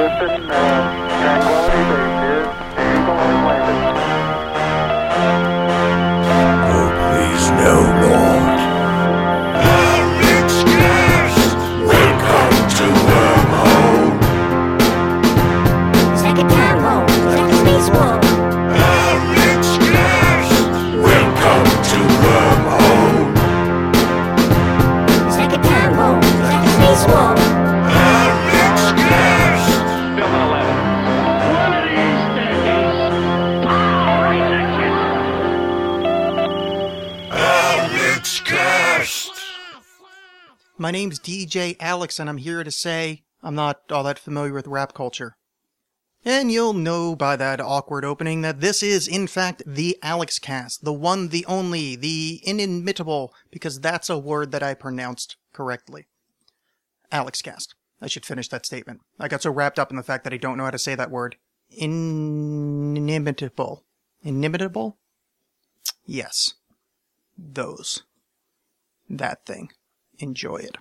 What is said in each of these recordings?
Houston, uh, My name's DJ Alex, and I'm here to say I'm not all that familiar with rap culture. And you'll know by that awkward opening that this is, in fact, the Alex cast. The one, the only, the inimitable, because that's a word that I pronounced correctly. Alex cast. I should finish that statement. I got so wrapped up in the fact that I don't know how to say that word. Inimitable. Inimitable? Yes. Those. That thing enjoy it.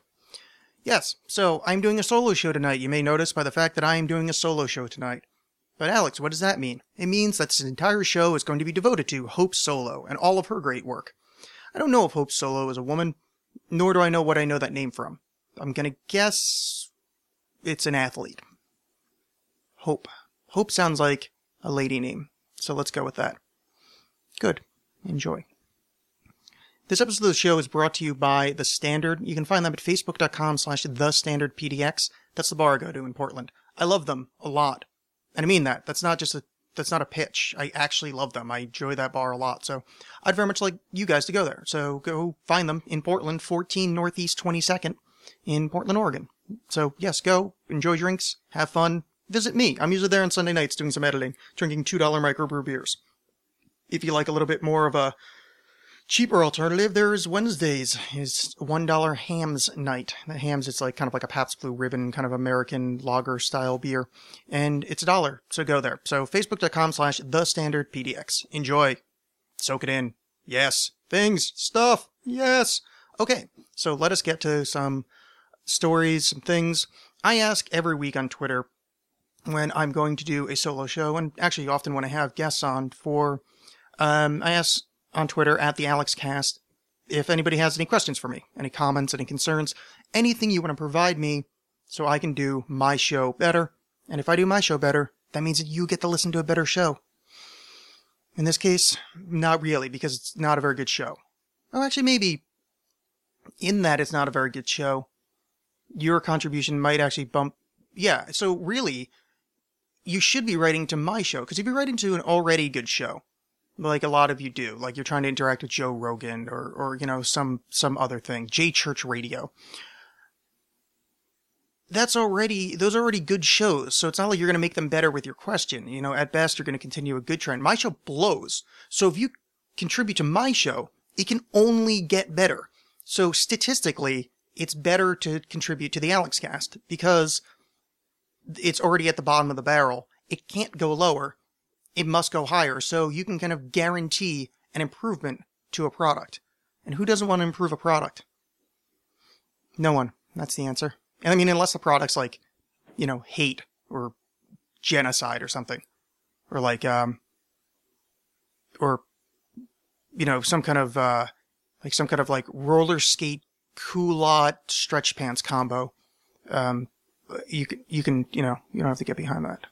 Yes, so I'm doing a solo show tonight. You may notice by the fact that I am doing a solo show tonight. But Alex, what does that mean? It means that this entire show is going to be devoted to Hope Solo and all of her great work. I don't know if Hope Solo is a woman, nor do I know what I know that name from. I'm gonna guess it's an athlete. Hope. Hope sounds like a lady name, so let's go with that. Good. Enjoy. This episode of the show is brought to you by The Standard. You can find them at facebook.com slash The Standard PDX. That's the bar I go to in Portland. I love them a lot. And I mean that. That's not just a, that's not a pitch. I actually love them. I enjoy that bar a lot. So I'd very much like you guys to go there. So go find them in Portland, 14 Northeast 22nd in Portland, Oregon. So yes, go, enjoy drinks, have fun, visit me. I'm usually there on Sunday nights doing some editing, drinking $2 microbrew beers. If you like a little bit more of a cheaper alternative, there's Wednesdays is one dollar Hamm's night. The Hamm's it's like kind of like a Pabst Blue Ribbon kind of American lager style beer, and it's a dollar. So go there. So facebook.com slash the standard PDX. Enjoy, soak it in. Yes, things, stuff. Yes. Okay, so let us get to some stories, some things. I ask every week on Twitter when I'm going to do a solo show, and actually often when I have guests on for, um, I ask on Twitter at the AlexCast if anybody has any questions for me, any comments, any concerns, anything you want to provide me so I can do my show better. And if I do my show better, that means that you get to listen to a better show. In this case, not really, because it's not a very good show. Well, actually, maybe in that it's not a very good show, your contribution might actually bump. Yeah, so really, you should be writing to my show, because if you're writing to an already good show, like a lot of you do, like you're trying to interact with Joe Rogan or, or you know, some some other thing, J Church Radio. That's already those are already good shows, so it's not like you're going to make them better with your question. You know, at best you're going to continue a good trend. My show blows, so if you contribute to my show, it can only get better. So statistically, it's better to contribute to the Alex Cast because it's already at the bottom of the barrel. It can't go lower it must go higher. So you can kind of guarantee an improvement to a product. And who doesn't want to improve a product? No one. That's the answer. And I mean, unless the product's like, you know, hate or genocide or something. Or like, um, or, you know, some kind of, uh, like some kind of like roller skate culotte stretch pants combo. Um, you can, you can, you know, you don't have to get behind that.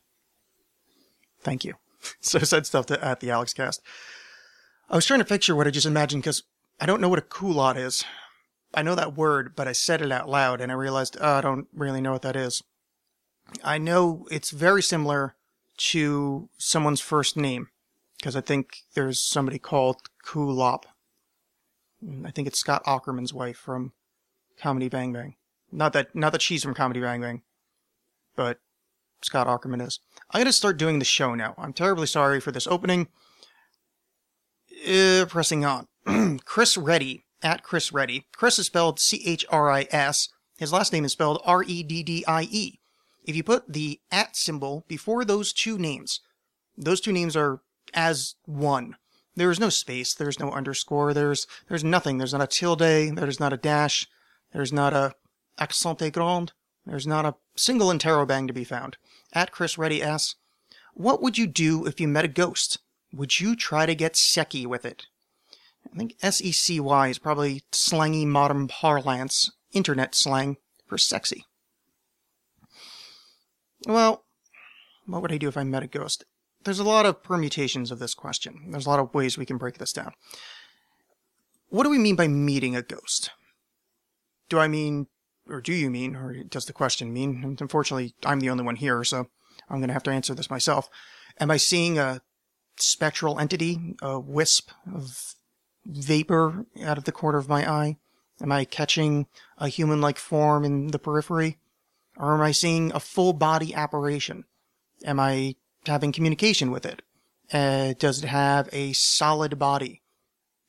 Thank you. so I said stuff to, at the Alex cast. I was trying to picture what I just imagined because I don't know what a culotte is. I know that word, but I said it out loud and I realized oh, I don't really know what that is. I know it's very similar to someone's first name because I think there's somebody called Kulap. I think it's Scott Aukerman's wife from Comedy Bang Bang. Not that not that she's from Comedy Bang Bang, but Scott Aukerman is. I'm going to start doing the show now. I'm terribly sorry for this opening. Uh, pressing on. Chris Reddie, at Chris Reddie. Chris is spelled C H R I S. His last name is spelled R E D D I E. If you put the at symbol before those two names, those two names are as one. There is no space, there's no underscore, there's there's nothing. There's not a tilde, there's not a dash, there's not a accent aigrand, There's not a single interrobang to be found. At Chris Reddie asks, What would you do if you met a ghost? Would you try to get secky with it? I think S E C Y is probably slangy modern parlance, internet slang for sexy. Well, what would I do if I met a ghost? There's a lot of permutations of this question. There's a lot of ways we can break this down. What do we mean by meeting a ghost? Do I mean, or do you mean, or does the question mean? And Unfortunately, I'm the only one here, so I'm going to have to answer this myself. Am I seeing a spectral entity, a wisp of vapor out of the corner of my eye? Am I catching a human like form in the periphery? Or am I seeing a full body apparition? Am I having communication with it? Uh, does it have a solid body?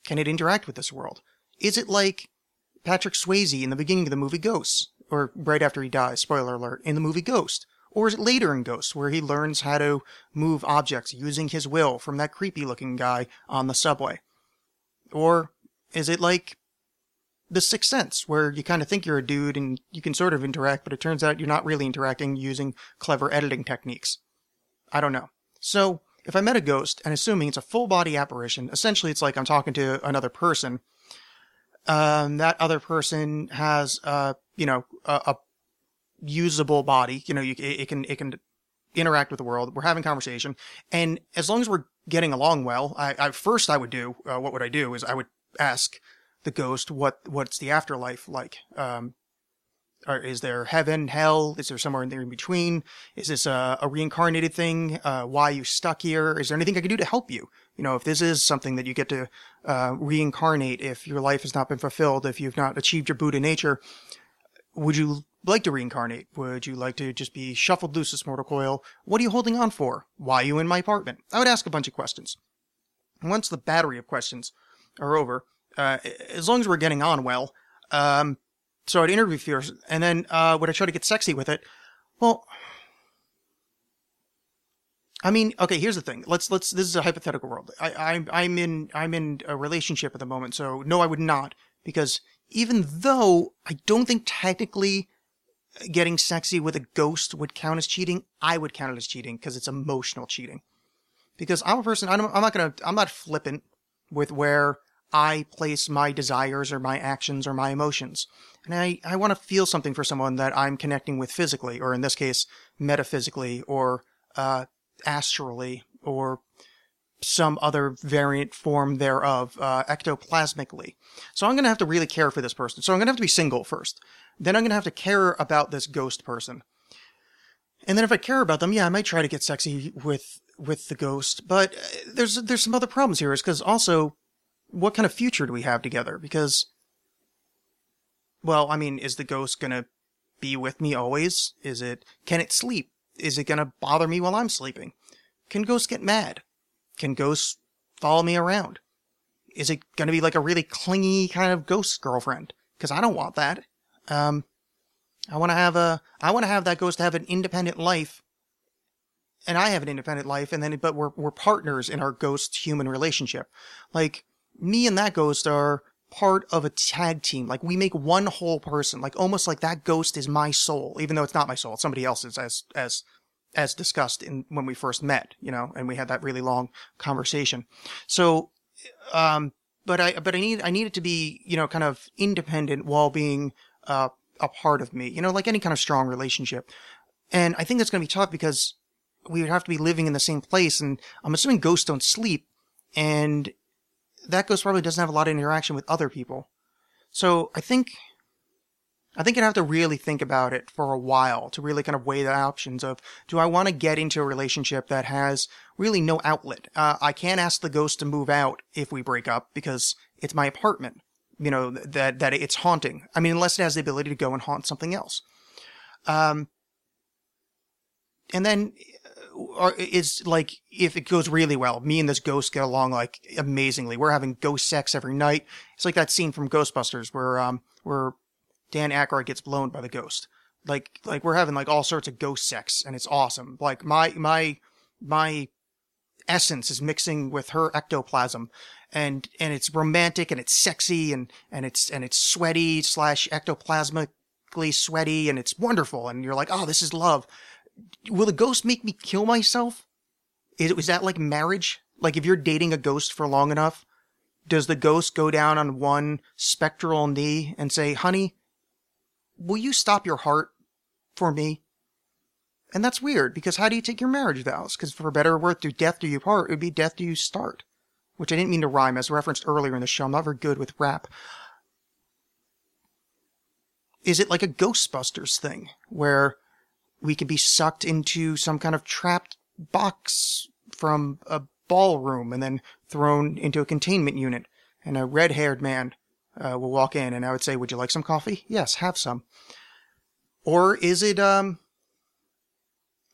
Can it interact with this world? Is it like Patrick Swayze in the beginning of the movie Ghosts? Or right after he dies, spoiler alert, in the movie Ghost? Or is it later in Ghost where he learns how to move objects using his will from that creepy looking guy on the subway? Or is it like the Sixth Sense, where you kind of think you're a dude and you can sort of interact, but it turns out you're not really interacting using clever editing techniques? I don't know. So, if I met a ghost, and assuming it's a full body apparition, essentially it's like I'm talking to another person. Um, that other person has, uh, you know, a, a usable body. You know, you, it, it can, it can interact with the world. We're having conversation. And as long as we're getting along well, I, I first I would do, uh, what would I do is I would ask the ghost what, what's the afterlife like? Um, or is there heaven, hell? Is there somewhere in there in between? Is this a, a reincarnated thing? Uh, why are you stuck here? Is there anything I can do to help you? You know, if this is something that you get to uh, reincarnate, if your life has not been fulfilled, if you've not achieved your Buddha nature, would you like to reincarnate? Would you like to just be shuffled loose as mortal coil? What are you holding on for? Why are you in my apartment? I would ask a bunch of questions. Once the battery of questions are over, uh, as long as we're getting on well, um, so I'd interview first, and then uh, would I try to get sexy with it? Well, I mean, okay. Here's the thing. Let's let's. This is a hypothetical world. I, I'm I'm in I'm in a relationship at the moment, so no, I would not because even though I don't think technically getting sexy with a ghost would count as cheating, I would count it as cheating because it's emotional cheating. Because I'm a person. I'm, I'm not gonna. I'm not flippant with where I place my desires or my actions or my emotions. And I, I want to feel something for someone that I'm connecting with physically, or in this case, metaphysically, or uh, astrally, or some other variant form thereof, uh, ectoplasmically. So I'm going to have to really care for this person. So I'm going to have to be single first. Then I'm going to have to care about this ghost person. And then if I care about them, yeah, I might try to get sexy with with the ghost. But uh, there's there's some other problems here. Is because also what kind of future do we have together? Because, well, I mean, is the ghost gonna be with me always? Is it, can it sleep? Is it gonna bother me while I'm sleeping? Can ghosts get mad? Can ghosts follow me around? Is it gonna be like a really clingy kind of ghost girlfriend? Cause I don't want that. Um, I want to have a, I want to have that ghost have an independent life and I have an independent life, and then but we're we're partners in our ghost human relationship. Like me and that ghost are part of a tag team. Like we make one whole person. Like almost like that ghost is my soul, even though it's not my soul. It's somebody else's, as as as discussed in when we first met. You know, and we had that really long conversation. So, um, but I but I need I need it to be you know kind of independent while being uh, a part of me. You know, like any kind of strong relationship. And I think that's going to be tough because we would have to be living in the same place. And I'm assuming ghosts don't sleep. And that ghost probably doesn't have a lot of interaction with other people. So I think, I think I'd have to really think about it for a while to really kind of weigh the options of, do I want to get into a relationship that has really no outlet? Uh, I can't ask the ghost to move out if we break up because it's my apartment. You know, that, that it's haunting. I mean, unless it has the ability to go and haunt something else. Um, and then or is like if it goes really well, me and this ghost get along like amazingly. We're having ghost sex every night. It's like that scene from Ghostbusters where um where Dan Aykroyd gets blown by the ghost. Like like we're having like all sorts of ghost sex and it's awesome. Like my my my essence is mixing with her ectoplasm and and it's romantic and it's sexy and and it's and it's sweaty slash ectoplasmically sweaty and it's wonderful and you're like, oh, this is love. Will the ghost make me kill myself? Is, is that like marriage? Like if you're dating a ghost for long enough, does the ghost go down on one spectral knee and say, honey, will you stop your heart for me? And that's weird because how do you take your marriage vows? Because for better or worse, do death do you part? It would be death do you start. Which I didn't mean to rhyme, as referenced earlier in the show. I'm not very good with rap. Is it like a Ghostbusters thing where we could be sucked into some kind of trapped box from a ballroom and then thrown into a containment unit and a red-haired man uh, will walk in and I would say, would you like some coffee? Yes, have some. Or is it, um,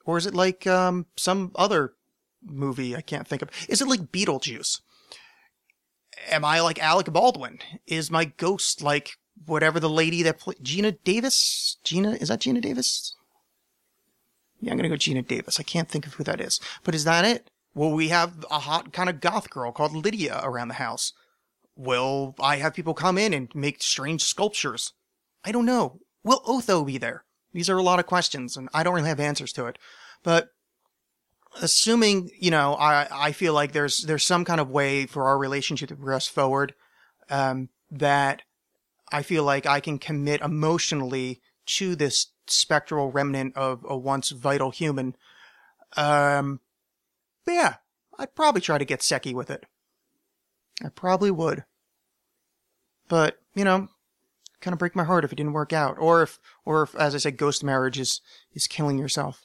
or is it like, um, some other movie I can't think of? Is it like Beetlejuice? Am I like Alec Baldwin? Is my ghost like whatever the lady that played Geena Davis? Geena, is that Geena Davis? Yeah, I'm gonna go Geena Davis. I can't think of who that is. But is that it? Will we have a hot kind of goth girl called Lydia around the house? Will I have people come in and make strange sculptures? I don't know. Will Otho be there? These are a lot of questions, and I don't really have answers to it. But assuming, you know, I, I feel like there's there's some kind of way for our relationship to progress forward, um, that I feel like I can commit emotionally to this spectral remnant of a once vital human. Um, yeah, I'd probably try to get Seki with it. I probably would. But, you know, kind of break my heart if it didn't work out. Or if, or if, as I said, ghost marriage is, is killing yourself.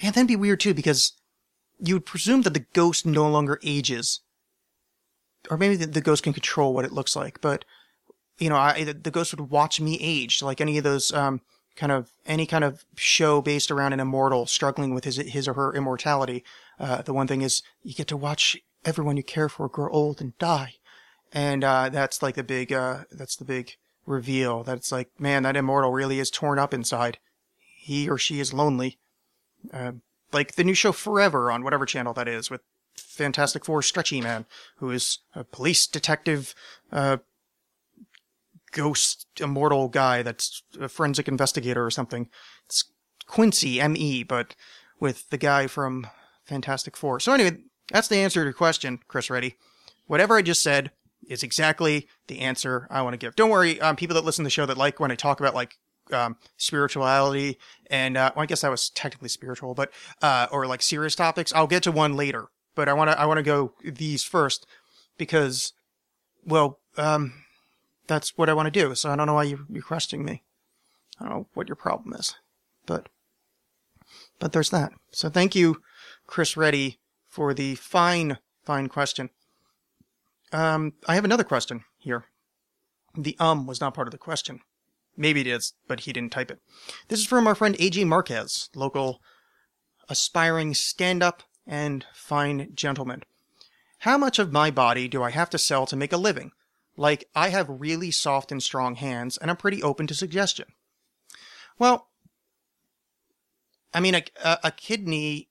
And that'd be weird too, because you would presume that the ghost no longer ages. Or maybe the, the ghost can control what it looks like, but, you know, I, the, ghost would watch me age, like any of those, um, kind of, any kind of show based around an immortal struggling with his, his or her immortality. Uh, the one thing is, you get to watch everyone you care for grow old and die. And, uh, that's like the big, uh, that's the big reveal that it's like, man, that immortal really is torn up inside. He or she is lonely. Uh, like the new show Forever on whatever channel that is with Fantastic Four Stretchy Man, who is a police detective, uh, ghost immortal guy that's a forensic investigator or something. It's Quincy M.E., but with the guy from Fantastic Four. So anyway, that's the answer to your question, Chris Reddie. Whatever I just said is exactly the answer I want to give. Don't worry, um, people that listen to the show that like when I talk about like um, spirituality and uh, well, I guess that was technically spiritual, but uh, or like serious topics. I'll get to one later, but I want to I want to go these first because, well, um, that's what I want to do. So I don't know why you, you're questioning me. I don't know what your problem is, but but there's that. So thank you, Chris Reddie, for the fine fine question. Um, I have another question here. The um was not part of the question. Maybe it is, but he didn't type it. This is from our friend AJ Marquez, local aspiring stand up and fine gentleman. How much of my body do I have to sell to make a living? Like, I have really soft and strong hands, and I'm pretty open to suggestion. Well, I mean, a, a, kidney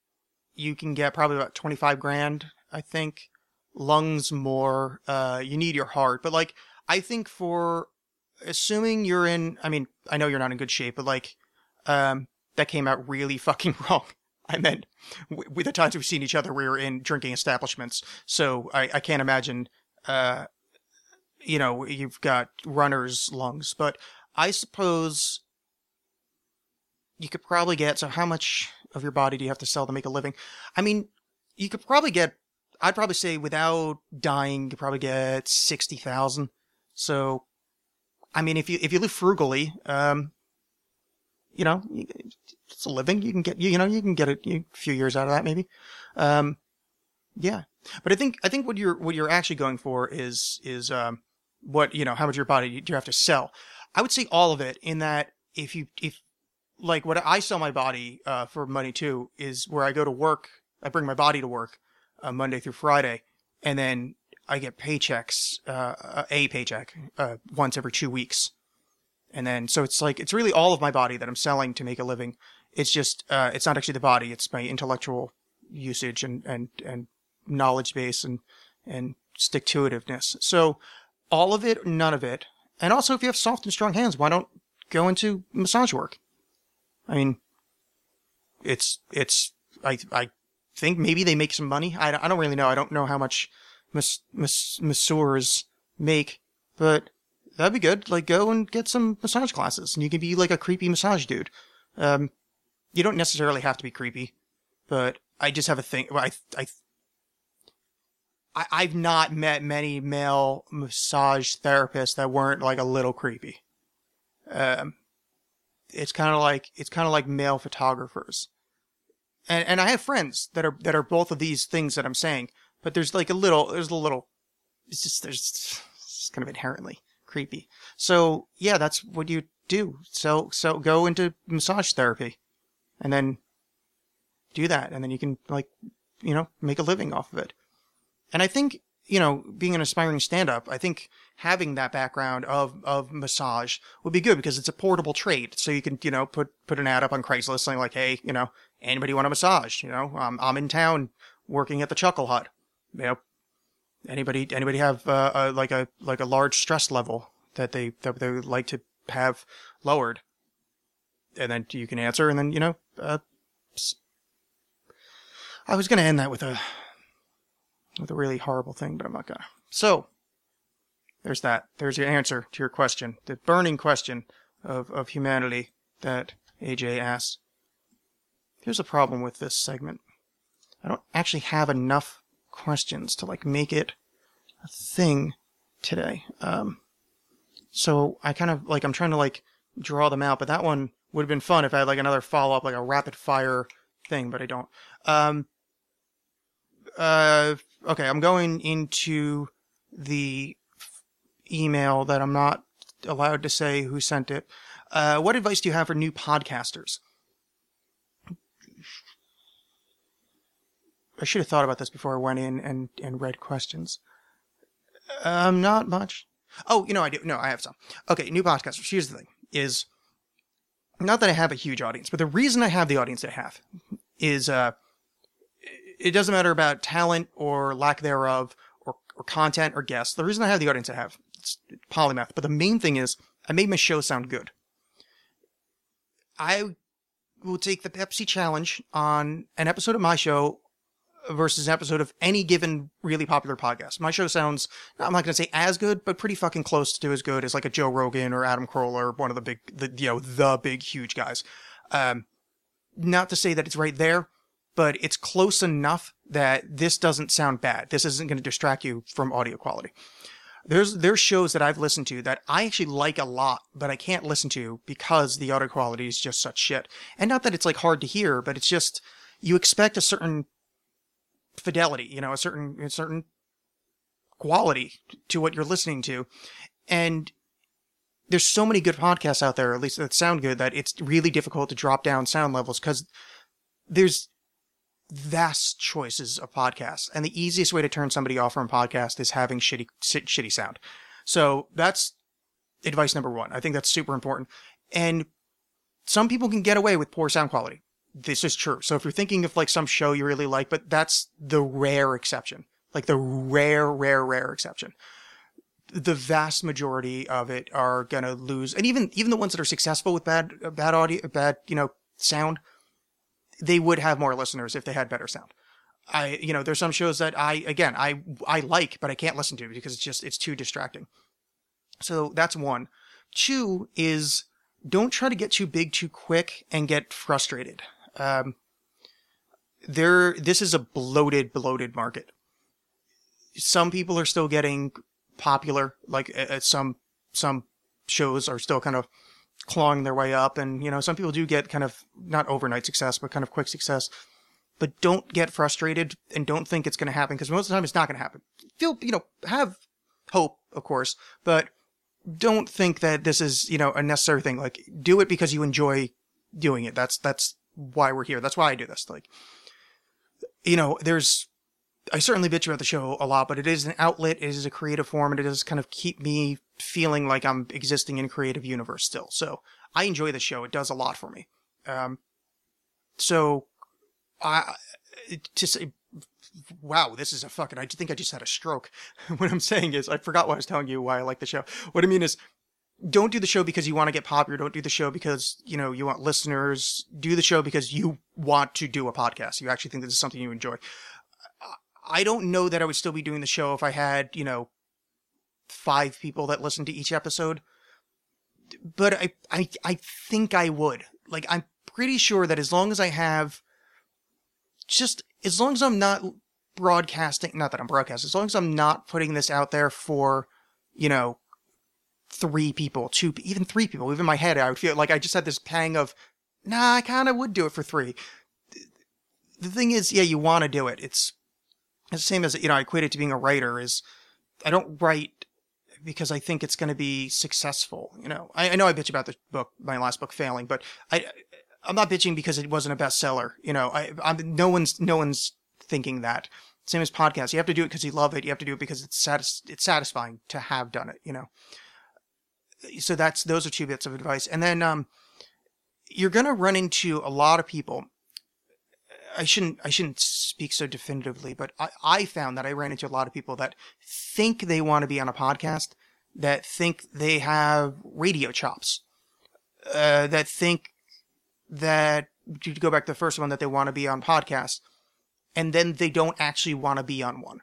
you can get probably about 25 grand, I think. Lungs more, uh, you need your heart. But like, I think for assuming you're in, I mean, I know you're not in good shape, but like, um, that came out really fucking wrong. I meant with the times we've seen each other, we were in drinking establishments. So I, I can't imagine, uh, you know, you've got runner's lungs, but I suppose you could probably get, so how much of your body do you have to sell to make a living? I mean, you could probably get, I'd probably say without dying, you could probably get 60,000. So I mean, if you if you live frugally, um, you know, it's a living. You can get you, know you can get a few years out of that maybe. Um, yeah, but I think I think what you're what you're actually going for is is um, what you know how much your body do you have to sell. I would say all of it in that if you if like what I sell my body uh, for money too is where I go to work. I bring my body to work uh, Monday through Friday, and then I get paychecks, uh, a paycheck, uh, once every two weeks. And then, so it's like, it's really all of my body that I'm selling to make a living. It's just, uh, it's not actually the body, it's my intellectual usage and, and, and knowledge base and, and stick to itiveness. So all of it, none of it. And also, if you have soft and strong hands, why don't go into massage work? I mean, it's it's I I think maybe they make some money. I, I don't really know. I don't know how much mas, mas, masseurs make, but that'd be good. Like go and get some massage classes, and you can be like a creepy massage dude. Um, you don't necessarily have to be creepy, but I just have a thing. I I I, I've not met many male massage therapists that weren't like a little creepy. Um, it's kind of like it's kind of like male photographers, and and I have friends that are that are both of these things that I'm saying, but there's like a little there's a little it's just there's it's kind of inherently creepy. So yeah, that's what you do. So so go into massage therapy, and then do that, and then you can like you know make a living off of it. And I think, you know, being an aspiring stand up, I think having that background of, of massage would be good because it's a portable trait. So you can, you know, put, put an ad up on Craigslist saying like, Hey, you know, anybody want a massage? You know, um, I'm in town working at the Chuckle Hut. You know, anybody, anybody have, uh, uh like a, like a large stress level that they, that they would like to have lowered? And then you can answer and then, you know, uh, I was going to end that with a, with a really horrible thing, but I'm not gonna. So, there's that. There's your answer to your question, the burning question of, of humanity that AJ asked. Here's a problem with this segment. I don't actually have enough questions to like make it a thing today. Um, so I kind of like I'm trying to like draw them out, but that one would have been fun if I had like another follow up, like a rapid fire thing, but I don't. Um, uh, okay, I'm going into the email that I'm not allowed to say who sent it. Uh, what advice do you have for new podcasters? I should have thought about this before I went in and, and read questions. Um, not much. Oh, you know, I do. No, I have some. Okay, new podcasters. Here's the thing: is not that I have a huge audience, but the reason I have the audience I have is uh, it doesn't matter about talent or lack thereof or, or content or guests. The reason I have the audience I have, it's polymath. But the main thing is I made my show sound good. I will take the Pepsi challenge on an episode of my show versus an episode of any given really popular podcast. My show sounds, I'm not going to say as good, but pretty fucking close to as good as like a Joe Rogan or Adam Carolla or one of the big, the, you know, the big, huge guys. Um, not to say that it's right there, but it's close enough that this doesn't sound bad. This isn't going to distract you from audio quality. There's there's shows that I've listened to that I actually like a lot, but I can't listen to because the audio quality is just such shit. And not that it's like hard to hear, but it's just you expect a certain fidelity, you know, a certain a certain quality to what you're listening to. And there's so many good podcasts out there, at least that sound good, that it's really difficult to drop down sound levels because there's vast choices of podcasts, and the easiest way to turn somebody off from a podcast is having shitty shitty sound. So that's advice number one. I think that's super important. And some people can get away with poor sound quality. This is true. So if you're thinking of like some show you really like, but that's the rare exception, like the rare, rare, rare exception. The vast majority of it are gonna lose, and even even the ones that are successful with bad bad audio, bad you know sound, they would have more listeners if they had better sound. I, you know, there's some shows that I, again, I, I like, but I can't listen to because it's just, it's too distracting. So that's one. Two is don't try to get too big too quick and get frustrated. Um, there, this is a bloated, bloated market. Some people are still getting popular, like uh, some, some shows are still kind of clawing their way up. And, you know, some people do get kind of not overnight success, but kind of quick success. But don't get frustrated and don't think it's going to happen because most of the time it's not going to happen. Feel, you know, have hope, of course, but don't think that this is, you know, a necessary thing. Like, do it because you enjoy doing it. That's, that's why we're here. That's why I do this. Like, you know, there's, I certainly bitch about the show a lot, but it is an outlet. It is a creative form and it does kind of keep me feeling like I'm existing in creative universe still. So I enjoy the show. It does a lot for me. Um, so I, to say, wow, this is a fucking, I think I just had a stroke. what I'm saying is, I forgot what I was telling you why I like the show. What I mean is, don't do the show because you want to get popular. Don't do the show because, you know, you want listeners. Do the show because you want to do a podcast. You actually think this is something you enjoy. I don't know that I would still be doing the show if I had, you know, five people that listen to each episode. But I, I, I think I would. Like, I'm pretty sure that as long as I have just, as long as I'm not broadcasting, not that I'm broadcasting, as long as I'm not putting this out there for, you know, three people, two, even three people, even my head, I would feel like I just had this pang of, nah, I kind of would do it for three. The thing is, yeah, you want to do it. It's, it's the same as, you know, I equate it to being a writer is I don't write because I think it's going to be successful. You know, I, I know I bitch about the book, my last book failing, but I, I'm not bitching because it wasn't a bestseller. You know, I, I'm, no one's, no one's thinking that. Same as podcasts. You have to do it because you love it. You have to do it because it's satis- it's satisfying to have done it, you know. So that's, those are two bits of advice. And then, um, you're going to run into a lot of people. I shouldn't, I shouldn't speak so definitively, but I, I found that I ran into a lot of people that think they want to be on a podcast, that think they have radio chops, uh, that think that to go back to the first one that they want to be on podcasts and then they don't actually want to be on one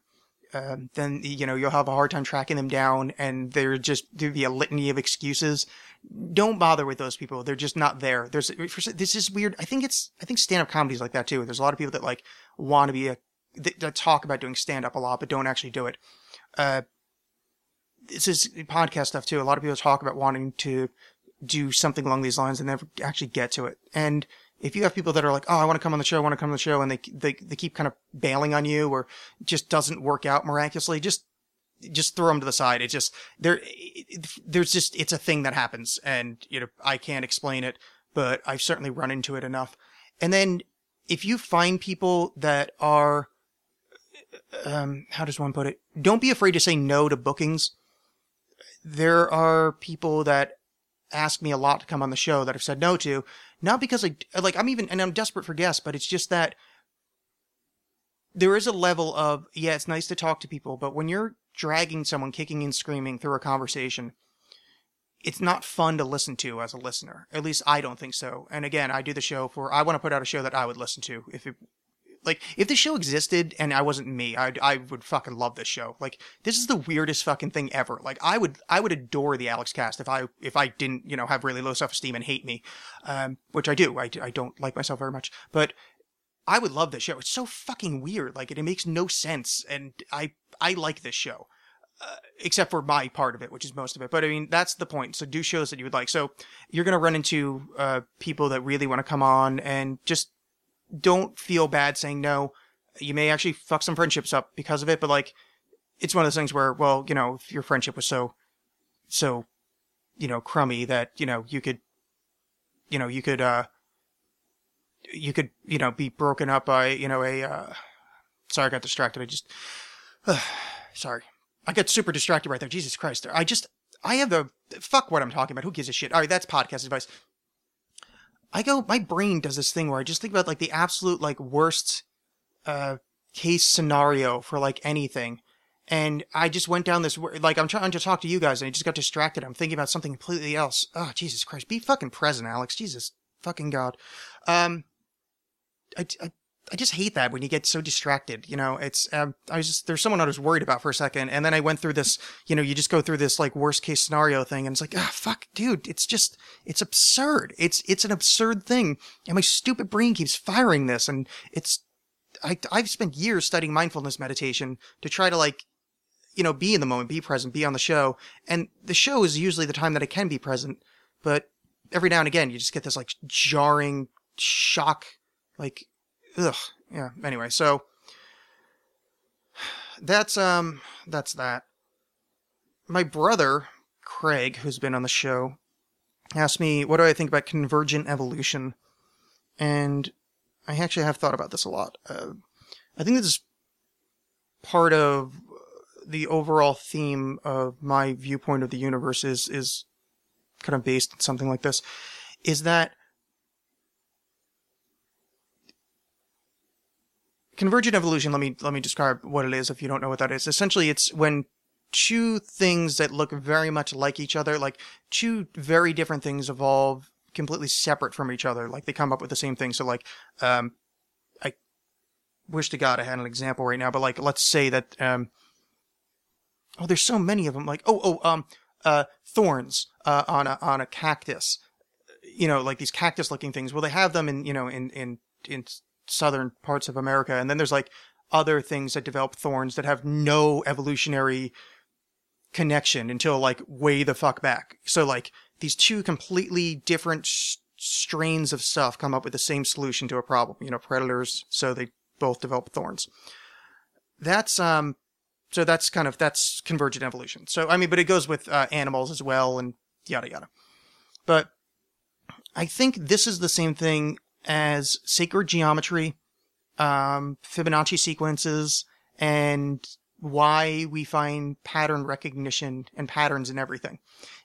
um, then you know you'll have a hard time tracking them down and there just there'll be a litany of excuses. Don't bother with those people. They're just not there. There's this is weird. I think it's i think stand-up comedy is like that too. There's a lot of people that like want to be a that, that talk about doing stand-up a lot but don't actually do it. Uh this is podcast stuff too. A lot of people talk about wanting to do something along these lines and never actually get to it. And if you have people that are like, oh, I want to come on the show, I want to come on the show, and they, they, they keep kind of bailing on you or just doesn't work out miraculously, just, just throw them to the side. It just, there, there's just, it's a thing that happens and, you know, I can't explain it, but I've certainly run into it enough. And then if you find people that are, um, how does one put it? Don't be afraid to say no to bookings. There are people that asked me a lot to come on the show that I've said no to. Not because I like I'm even and I'm desperate for guests, but it's just that there is a level of yeah, it's nice to talk to people, but when you're dragging someone kicking and screaming through a conversation, it's not fun to listen to as a listener. At least I don't think so. And again, I do the show for I want to put out a show that I would listen to if it like if the show existed and I wasn't me, I I would fucking love this show. Like this is the weirdest fucking thing ever. Like I would I would adore the Alex Cast if I if I didn't you know have really low self esteem and hate me, um, which I do. I I don't like myself very much, but I would love this show. It's so fucking weird. Like it, it makes no sense, and I I like this show. Uh, except for my part of it, which is most of it. But I mean, that's the point. So do shows that you would like. So you're going to run into, uh, people that really want to come on and just don't feel bad saying no. You may actually fuck some friendships up because of it, but like, it's one of those things where, well, you know, if your friendship was so, so, you know, crummy that, you know, you could, you know, you could, uh, you could, you know, be broken up by, you know, a, uh, sorry, I got distracted. I just, uh, sorry. I got super distracted right there. Jesus Christ. I just, I have the, fuck what I'm talking about. Who gives a shit? All right, that's podcast advice. I go, my brain does this thing where I just think about like the absolute like worst, uh, case scenario for like anything. And I just went down this, like, I'm trying to talk to you guys and I just got distracted. I'm thinking about something completely else. Oh, Jesus Christ. Be fucking present, Alex. Jesus fucking God. Um, I, I, I just hate that when you get so distracted. You know, it's, um, I was just, there's someone I was worried about for a second. And then I went through this, you know, you just go through this like worst case scenario thing. And it's like, ah, fuck, dude, it's just, it's absurd. It's, it's an absurd thing. And my stupid brain keeps firing this. And it's, I, I've spent years studying mindfulness meditation to try to like, you know, be in the moment, be present, be on the show. And the show is usually the time that I can be present. But every now and again, you just get this like jarring shock, like, ugh. Yeah. Anyway, so that's, um, that's that. My brother, Craig, who's been on the show, asked me, what do I think about convergent evolution? And I actually have thought about this a lot. Uh, I think this is part of the overall theme of my viewpoint of the universe is is kind of based on something like this is that convergent evolution let me let me describe what it is if you don't know what that is essentially it's when two things that look very much like each other, like two very different things evolve completely separate from each other. Like they come up with the same thing. So like, um, I wish to God I had an example right now, but like, let's say that, um, oh, there's so many of them. Like, oh, oh, um, uh, thorns, uh, on a, on a cactus, you know, like these cactus looking things. Well, they have them in, you know, in, in, in southern parts of America. And then there's like other things that develop thorns that have no evolutionary connection until like way the fuck back. So like these two completely different s- strains of stuff come up with the same solution to a problem. You know, predators, so they both develop thorns. That's um, so that's kind of that's convergent evolution. So I mean, but it goes with uh, animals as well, and yada yada. But I think this is the same thing as sacred geometry, um, Fibonacci sequences, and why we find pattern recognition and patterns in everything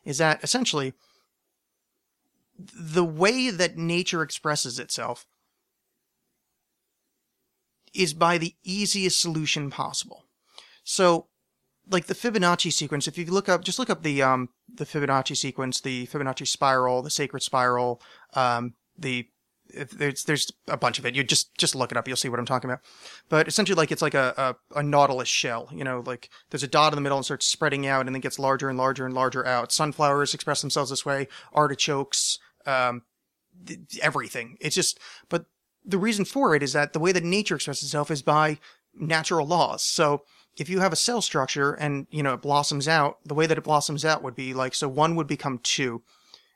is that essentially the way that nature expresses itself is by the easiest solution possible. So, like the Fibonacci sequence, if you look up, just look up the um the Fibonacci sequence, the Fibonacci spiral, the sacred spiral, um the there's there's a bunch of it. You just just look it up. You'll see what I'm talking about. But essentially, like it's like a, a a nautilus shell. You know, like there's a dot in the middle and starts spreading out, and then gets larger and larger and larger out. Sunflowers express themselves this way. Artichokes, um, th- everything. It's just, but the reason for it is that the way that nature expresses itself is by natural laws. So if you have a cell structure and you know it blossoms out, the way that it blossoms out would be like so one would become two,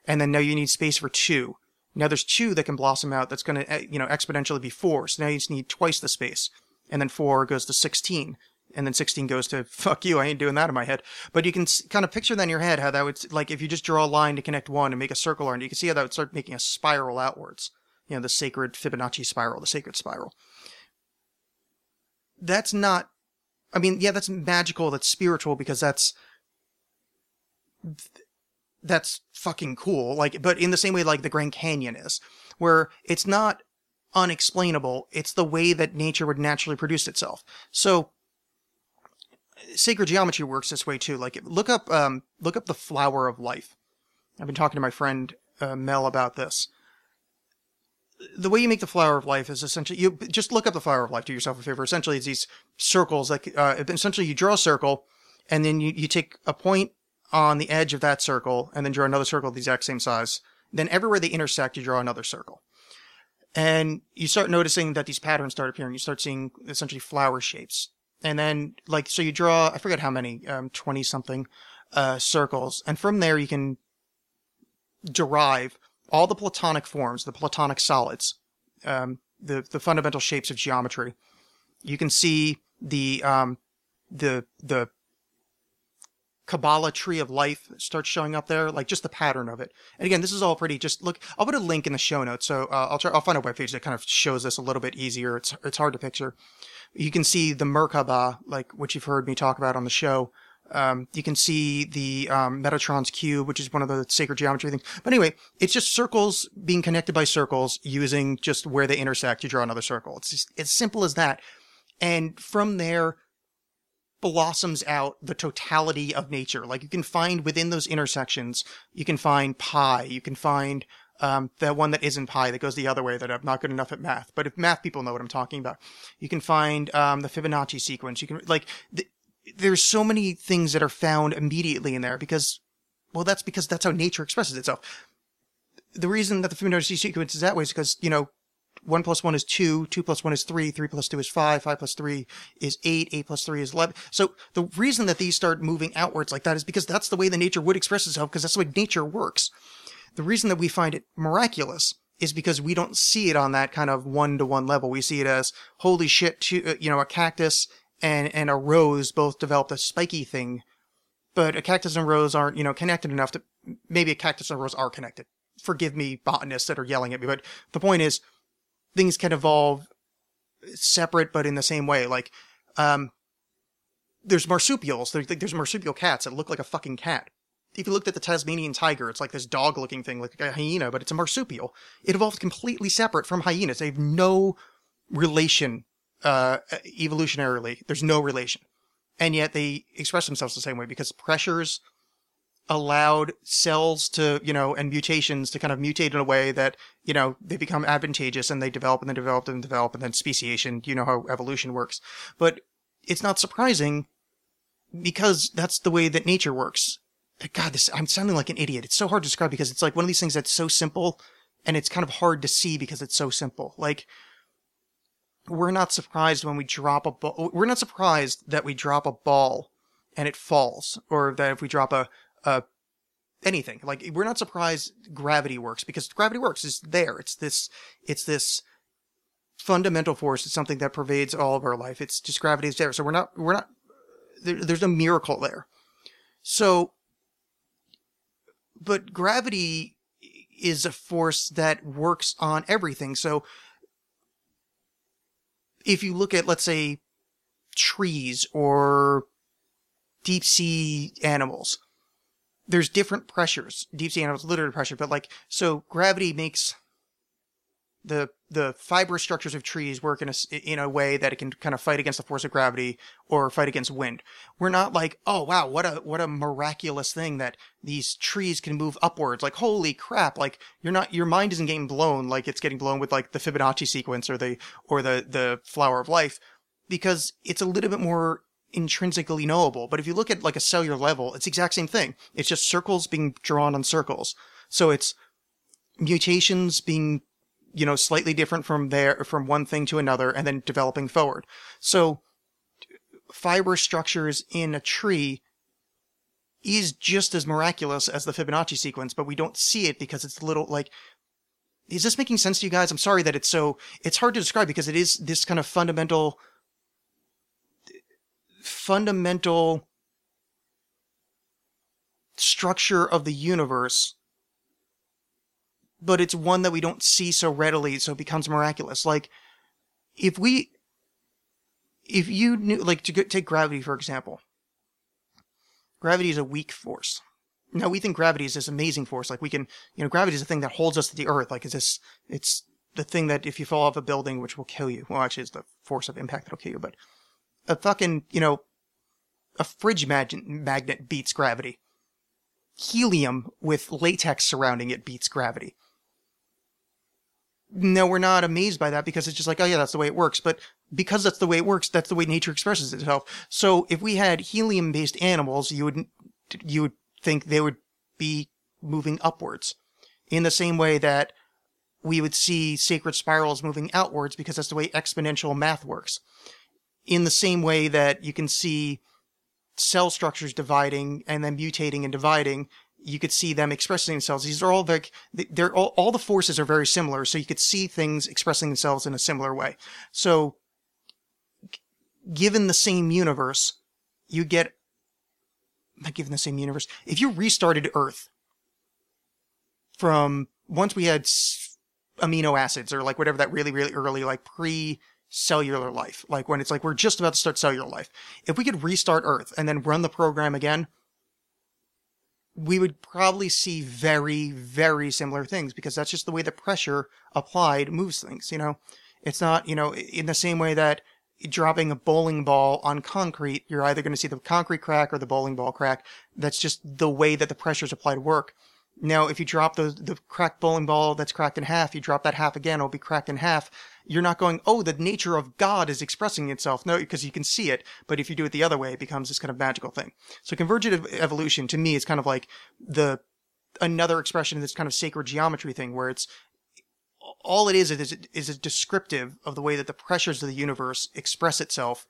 and then now you need space for two. Now there's two that can blossom out. That's going to eh, you know exponentially be four. So now you just need twice the space, and then four goes to sixteen, and then sixteen goes to fuck you. I ain't doing that in my head. But you can kind of picture that in your head how that would like if you just draw a line to connect one and make a circle around. it, You can see how that would start making a spiral outwards. You know the sacred Fibonacci spiral, the sacred spiral. That's not. I mean, yeah, that's magical. That's spiritual because that's that's fucking cool. Like, but in the same way, like the Grand Canyon is, where it's not unexplainable. It's the way that nature would naturally produce itself. So, sacred geometry works this way too. Like, look up, um, look up the flower of life. I've been talking to my friend uh, Mel about this. The way you make the flower of life is essentially you just look up the flower of life. Do yourself a favor. Essentially, it's these circles. Like, uh, essentially, you draw a circle, and then you, you take a point on the edge of that circle and then draw another circle the exact same size. Then everywhere they intersect, you draw another circle. And you start noticing that these patterns start appearing. You start seeing essentially flower shapes. And then, like, so you draw, I forget how many, um, 20 something, uh, circles. And from there, you can derive all the platonic forms, the platonic solids, um, the, the fundamental shapes of geometry. You can see the, um, the, the Kabbalah tree of life starts showing up there, like just the pattern of it. And again, this is all pretty. Just look, I'll put a link in the show notes, so uh, I'll try. I'll find a webpage that kind of shows this a little bit easier. It's it's hard to picture. You can see the Merkaba, like which you've heard me talk about on the show. Um, you can see the um, Metatron's cube, which is one of the sacred geometry things. But anyway, it's just circles being connected by circles using just where they intersect. You draw another circle. It's just, as simple as that. And from there, blossoms out the totality of nature. Like you can find within those intersections, you can find pi, you can find um, the one that isn't pi that goes the other way that I'm not good enough at math. But if math people know what I'm talking about, you can find um, the Fibonacci sequence. You can like th- there's so many things that are found immediately in there because well that's because that's how nature expresses itself. The reason that the Fibonacci sequence is that way is because you know one plus one is two, two plus one is three, three plus two is five, five plus three is eight, eight plus three is 11. So the reason that these start moving outwards like that is because that's the way the nature would express itself, because that's the way nature works. The reason that we find it miraculous is because we don't see it on that kind of one to one level. We see it as, holy shit, two, uh, you know, a cactus and, and a rose both developed a spiky thing, but a cactus and rose aren't, you know, connected enough to, maybe a cactus and a rose are connected. Forgive me, botanists that are yelling at me, but the point is, things can evolve separate but in the same way. Like, um, there's marsupials. There's, there's marsupial cats that look like a fucking cat. If you looked at the Tasmanian tiger, it's like this dog looking thing, like a hyena, but it's a marsupial. It evolved completely separate from hyenas. They have no relation, uh, evolutionarily. There's no relation. and yet they express themselves the same way because pressures allowed cells to, you know, and mutations to kind of mutate in a way that, you know, they become advantageous and they develop and then develop and develop and then speciation. You know how evolution works. But it's not surprising because that's the way that nature works. God, this, I'm sounding like an idiot. It's so hard to describe because it's like one of these things that's so simple and it's kind of hard to see because it's so simple. Like, we're not surprised when we drop a ball. We're not surprised that we drop a ball and it falls, or that if we drop a, a anything like we're not surprised gravity works because gravity works is there. It's this. It's this fundamental force. It's something that pervades all of our life. It's just gravity is there. So we're not. We're not. There, there's no miracle there. So, but gravity is a force that works on everything. So if you look at, let's say, trees or deep sea animals, there's different pressures. Deep sea animals, literally pressure, but like, so gravity makes the the fibrous structures of trees work in a in a way that it can kind of fight against the force of gravity or fight against wind. We're not like, oh wow, what a what a miraculous thing that these trees can move upwards. Like holy crap! Like you're not your mind isn't getting blown like it's getting blown with like the Fibonacci sequence or the or the the flower of life because it's a little bit more intrinsically knowable. But if you look at like a cellular level, it's the exact same thing. It's just circles being drawn on circles. So it's mutations being you know slightly different from there from one thing to another and then developing forward so fiber structures in a tree is just as miraculous as the fibonacci sequence but we don't see it because it's little like is this making sense to you guys i'm sorry that it's so it's hard to describe because it is this kind of fundamental fundamental structure of the universe but it's one that we don't see so readily, so it becomes miraculous. Like, if we, if you knew, like, to take gravity for example, gravity is a weak force. Now we think gravity is this amazing force, like we can, you know, gravity is the thing that holds us to the earth, like it's this, it's the thing that if you fall off a building, which will kill you, well, actually, it's the force of impact that'll kill you, but a fucking, you know, a fridge mag- magnet beats gravity. Helium with latex surrounding it beats gravity no, we're not amazed by that because it's just like, oh yeah, that's the way it works. But because that's the way it works, that's the way nature expresses itself. So if we had helium-based animals, you would you would think they would be moving upwards, in the same way that we would see sacred spirals moving outwards because that's the way exponential math works. In the same way that you can see cell structures dividing and then mutating and dividing you could see them expressing themselves. These are all like they're all, all the forces are very similar, so you could see things expressing themselves in a similar way. So, given the same universe, you get not given the same universe. If you restarted Earth from once we had amino acids or like whatever that really really early like pre cellular life, like when it's like we're just about to start cellular life. If we could restart Earth and then run the program again, we would probably see very, very similar things because that's just the way the pressure applied moves things. You know, it's not, you know, in the same way that dropping a bowling ball on concrete, you're either going to see the concrete crack or the bowling ball crack. That's just the way that the pressures applied work. Now, if you drop the, the cracked bowling ball that's cracked in half, you drop that half again, it'll be cracked in half. You're not going, oh, the nature of God is expressing itself. No, because you can see it. But if you do it the other way, it becomes this kind of magical thing. So convergent evolution to me is kind of like the, another expression of this kind of sacred geometry thing where it's, all it is is, is a descriptive of the way that the pressures of the universe express itself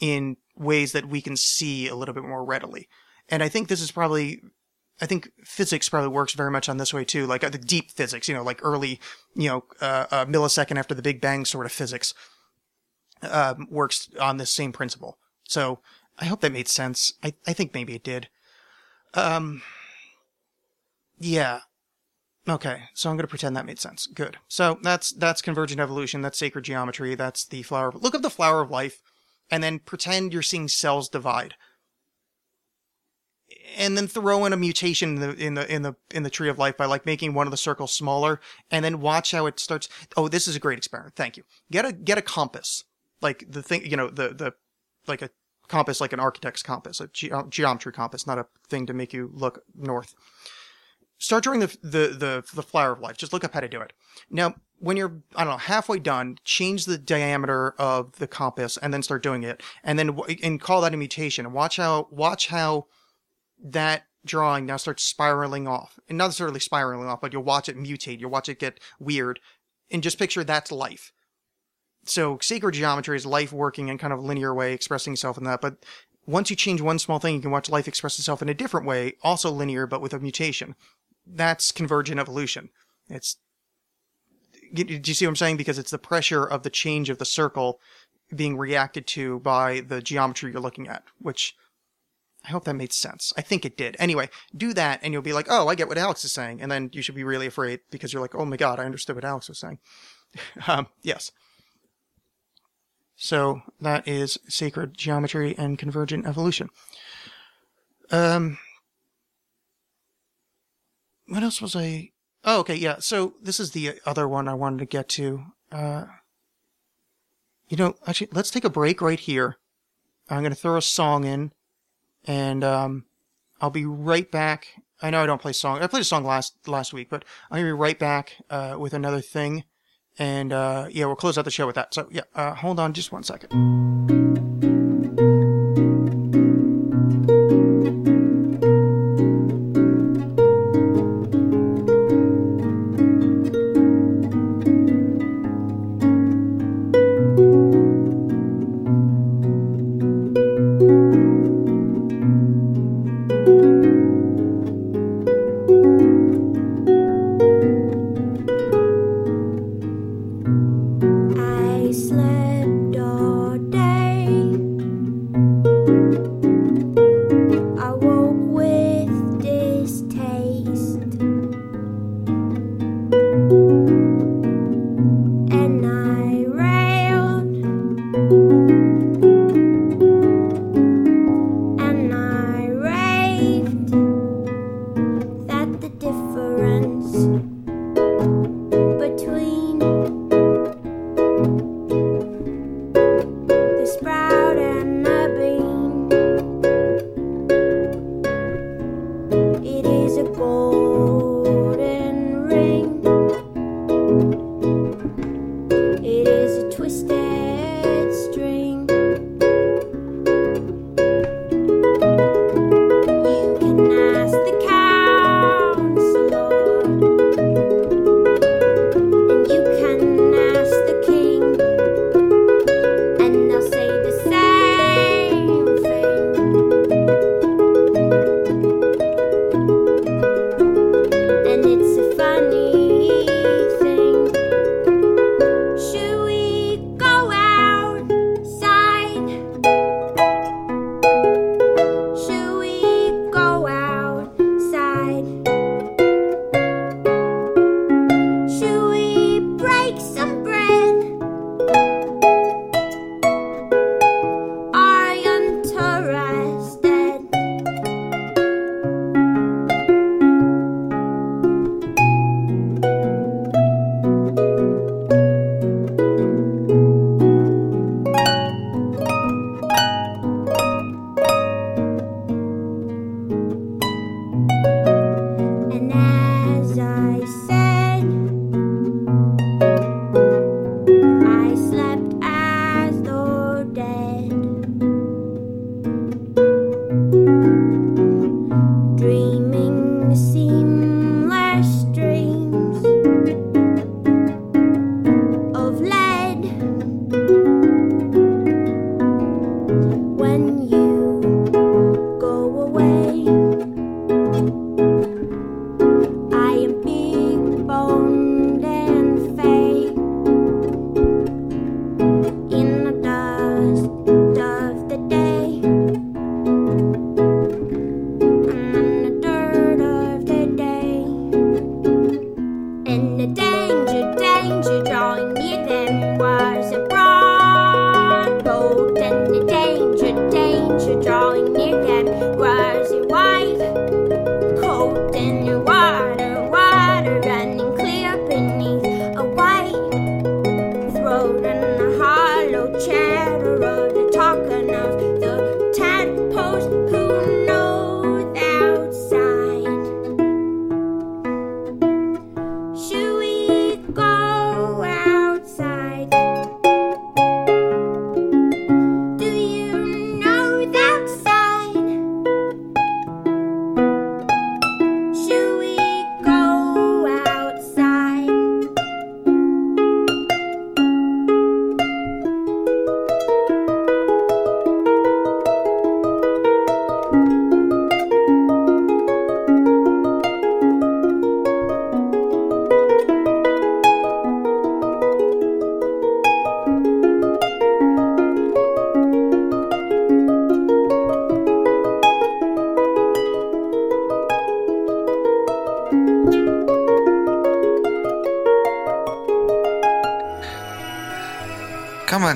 in ways that we can see a little bit more readily. And I think this is probably I think physics probably works very much on this way too, like uh, the deep physics, you know, like early, you know, uh, a millisecond after the Big Bang sort of physics, um, works on this same principle. So I hope that made sense. I, I think maybe it did. Um, yeah. Okay, so I'm going to pretend that made sense. Good. So that's that's convergent evolution. That's sacred geometry. That's the flower. Look at the flower of life, and then pretend you're seeing cells divide and then throw in a mutation in the in the in the in the tree of life by like making one of the circles smaller and then watch how it starts oh this is a great experiment thank you get a get a compass like the thing you know the the like a compass like an architect's compass, a ge- geometry compass, not a thing to make you look north. Start drawing the, the the the flower of life. Just look up how to do it. Now, when you're I don't know halfway done, change the diameter of the compass and then start doing it, and then and call that a mutation. Watch how watch how that drawing now starts spiraling off, and not necessarily spiraling off, but you'll watch it mutate. You'll watch it get weird, and just picture that's life so sacred geometry is life working in kind of a linear way, expressing itself in that. But once you change one small thing, you can watch life express itself in a different way, also linear, but with a mutation. That's convergent evolution. It's, do you see what I'm saying? Because it's the pressure of the change of the circle being reacted to by the geometry you're looking at, which I hope that made sense. I think it did. Anyway, do that and you'll be like, oh, I get what Alex is saying. And then you should be really afraid because you're like, oh my God, I understood what Alex was saying. um, yes. So that is sacred geometry and convergent evolution. Um, what else was I? Oh, okay, yeah. So this is the other one I wanted to get to. Uh, you know, actually, let's take a break right here. I'm gonna throw a song in, and um, I'll be right back. I know I don't play song. I played a song last last week, but I'm gonna be right back uh, with another thing. And uh, yeah, we'll close out the show with that. So yeah, uh, hold on just one second.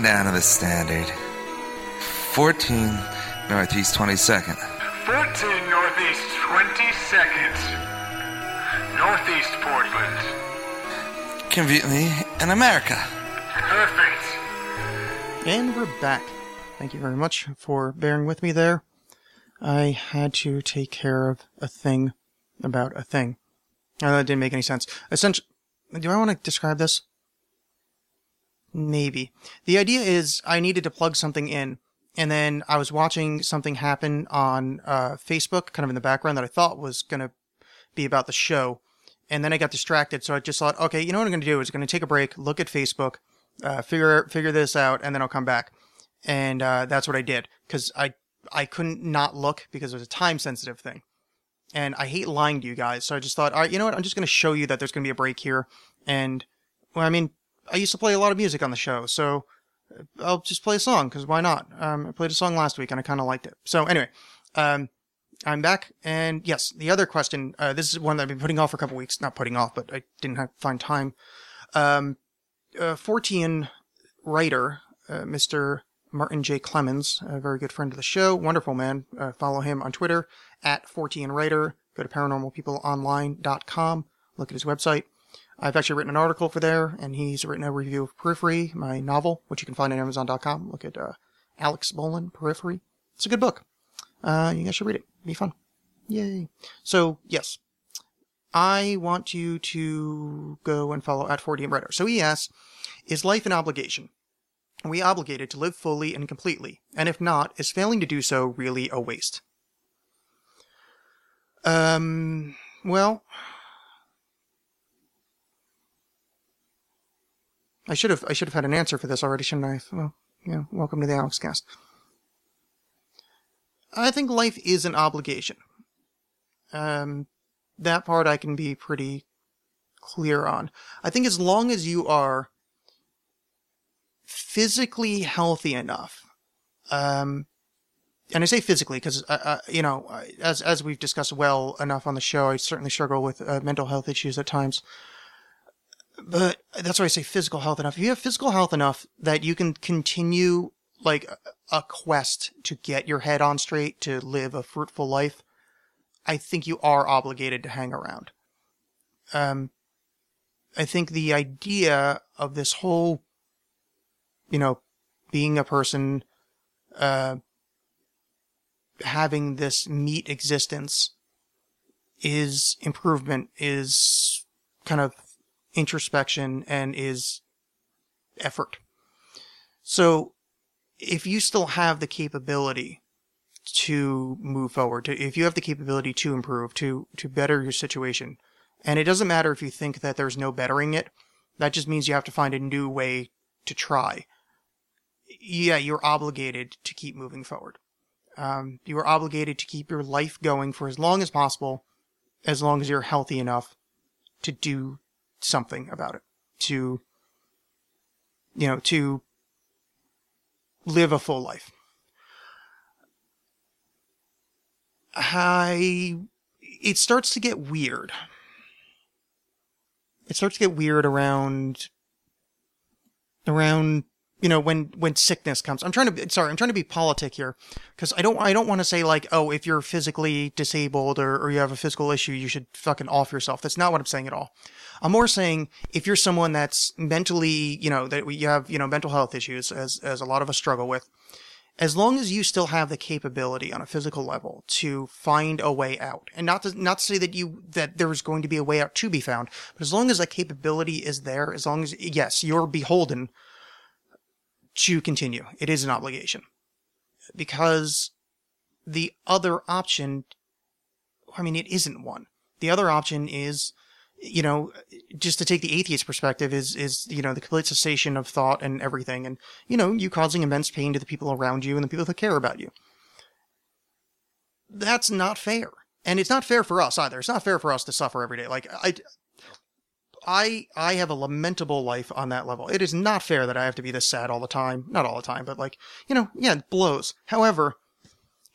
Down to the standard. 14 Northeast 22nd. 14 Northeast 22nd. Northeast Portland. Conveniently in America. Perfect. And we're back. Thank you very much for bearing with me there. I had to take care of a thing about a thing. Uh, that didn't make any sense. Essentially, do I want to describe this? Maybe. The idea is I needed to plug something in, and then I was watching something happen on uh, Facebook, kind of in the background, that I thought was going to be about the show. And then I got distracted, so I just thought, okay, you know what I'm going to do is going to take a break, look at Facebook, uh, figure figure this out, and then I'll come back. And uh, that's what I did because I I couldn't not look because it was a time sensitive thing, and I hate lying to you guys. So I just thought, all right, you know what? I'm just going to show you that there's going to be a break here. And well, I mean, I used to play a lot of music on the show, so uh, I'll just play a song because why not? Um, I played a song last week and I kind of liked it. So anyway, um, I'm back, and yes, the other question. Uh, this is one that I've been putting off for a couple weeks. Not putting off, but I didn't have, find time. Um, uh, Fortean writer, uh, Mr. Martin J. Clemens, a very good friend of the show, wonderful man. Uh, follow him on Twitter at Fortean Writer. Go to paranormalpeopleonline.com. Look at his website. I've actually written an article for there, and he's written a review of Periphery, my novel, which you can find on Amazon.com. Look at uh, Alex Bolin, Periphery. It's a good book. Uh, you guys should read it. It'd be fun. Yay. So, yes. I want you to go and follow at Fortean Writer. So he asks, is life an obligation? Are we obligated to live fully and completely? And if not, is failing to do so really a waste? Um, well, I should have I should have had an answer for this already, shouldn't I? Well, yeah, welcome to the Alexxcast. I think life is an obligation. Um, that part I can be pretty clear on. I think as long as you are physically healthy enough, um, and I say physically because, uh, uh, you know, as as we've discussed well enough on the show, I certainly struggle with uh, mental health issues at times. But that's why I say physical health enough. If you have physical health enough that you can continue like a- quest to get your head on straight to live a fruitful life, I think you are obligated to hang around. Um, I think the idea of this whole, you know, being a person, uh, having this meat existence is improvement, is kind of introspection, and is effort. So if you still have the capability to move forward, to, if you have the capability to improve, to, to better your situation, and it doesn't matter if you think that there's no bettering it, that just means you have to find a new way to try. Yeah, you're obligated to keep moving forward. Um, you are obligated to keep your life going for as long as possible, as long as you're healthy enough to do something about it. To, you know, to live a full life. I, it starts to get weird. It starts to get weird around, around, you know, when, when sickness comes. I'm trying to, be sorry, I'm trying to be politic here. Cause I don't, I don't want to say like, oh, if you're physically disabled or, or you have a physical issue, you should fucking off yourself. That's not what I'm saying at all. I'm more saying if you're someone that's mentally, you know, that you have, you know, mental health issues, as, as a lot of us struggle with, as long as you still have the capability on a physical level to find a way out, and not to, not to say that you, that there's going to be a way out to be found, but as long as that capability is there, as long as, yes, you're beholden to continue. It is an obligation. Because the other option, I mean, it isn't one. The other option is, you know, just to take the atheist perspective is, is, you know, the complete cessation of thought and everything. And, you know, you causing immense pain to the people around you and the people that care about you. That's not fair. And it's not fair for us either. It's not fair for us to suffer every day. Like, I, I, I have a lamentable life on that level. It is not fair that I have to be this sad all the time. Not all the time, but like, you know, yeah, it blows. However,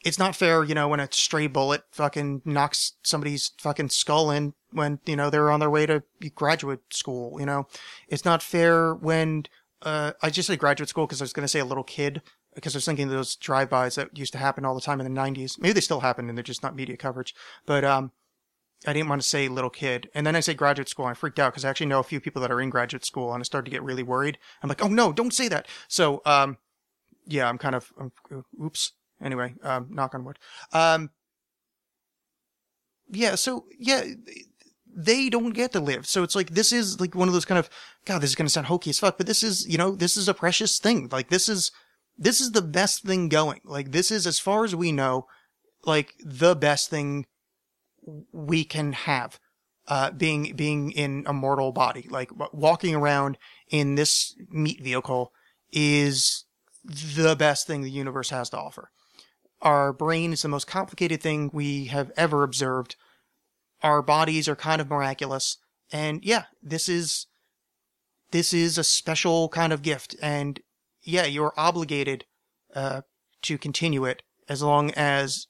it's not fair, you know, when a stray bullet fucking knocks somebody's fucking skull in when, you know, they're on their way to graduate school, you know. It's not fair when uh, I just say graduate school because I was going to say a little kid because I was thinking of those drive-bys that used to happen all the time in the 90s. Maybe they still happen and they're just not media coverage. But um, I didn't want to say little kid. And then I say graduate school I freaked out because I actually know a few people that are in graduate school and I started to get really worried. I'm like, oh no, don't say that. So, um, yeah, I'm kind of, um, oops. Anyway, um, knock on wood. Um, yeah, so, yeah, they don't get to live. So it's like, this is like one of those kind of, God, this is going to sound hokey as fuck, but this is, you know, this is a precious thing. Like, this is, this is the best thing going. Like, this is, as far as we know, like, the best thing we can have. Uh, being, being in a mortal body. Like, walking around in this meat vehicle is the best thing the universe has to offer. Our brain is the most complicated thing we have ever observed. Our bodies are kind of miraculous. And yeah, this is, this is a special kind of gift. And yeah, you're obligated, uh, to continue it as long as,